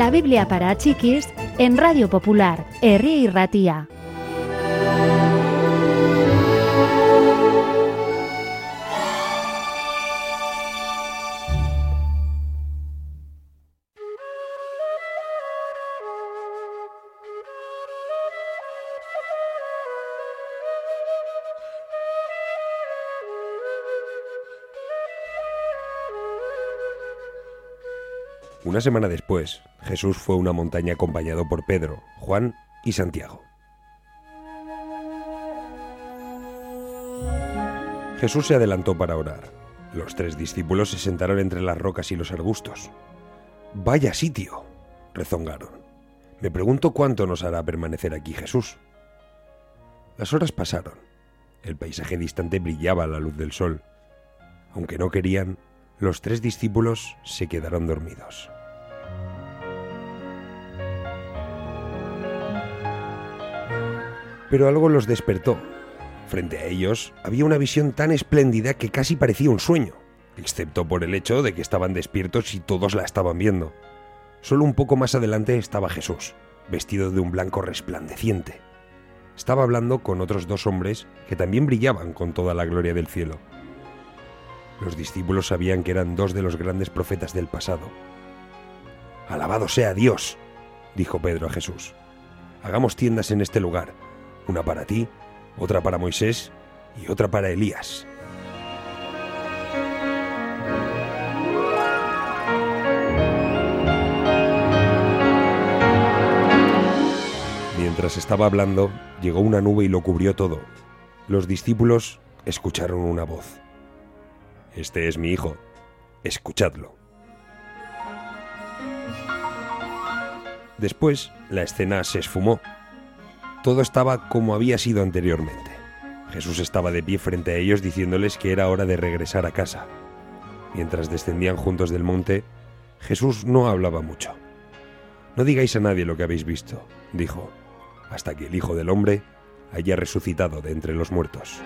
La Biblia para chiquis en Radio Popular, Herri y Ratía. Una semana después, Jesús fue a una montaña acompañado por Pedro, Juan y Santiago. Jesús se adelantó para orar. Los tres discípulos se sentaron entre las rocas y los arbustos. Vaya sitio, rezongaron. Me pregunto cuánto nos hará permanecer aquí Jesús. Las horas pasaron. El paisaje distante brillaba a la luz del sol. Aunque no querían, los tres discípulos se quedaron dormidos. Pero algo los despertó. Frente a ellos había una visión tan espléndida que casi parecía un sueño, excepto por el hecho de que estaban despiertos y todos la estaban viendo. Solo un poco más adelante estaba Jesús, vestido de un blanco resplandeciente. Estaba hablando con otros dos hombres que también brillaban con toda la gloria del cielo. Los discípulos sabían que eran dos de los grandes profetas del pasado. Alabado sea Dios, dijo Pedro a Jesús. Hagamos tiendas en este lugar, una para ti, otra para Moisés y otra para Elías. Mientras estaba hablando, llegó una nube y lo cubrió todo. Los discípulos escucharon una voz. Este es mi hijo, escuchadlo. Después, la escena se esfumó. Todo estaba como había sido anteriormente. Jesús estaba de pie frente a ellos diciéndoles que era hora de regresar a casa. Mientras descendían juntos del monte, Jesús no hablaba mucho. No digáis a nadie lo que habéis visto, dijo, hasta que el Hijo del Hombre haya resucitado de entre los muertos.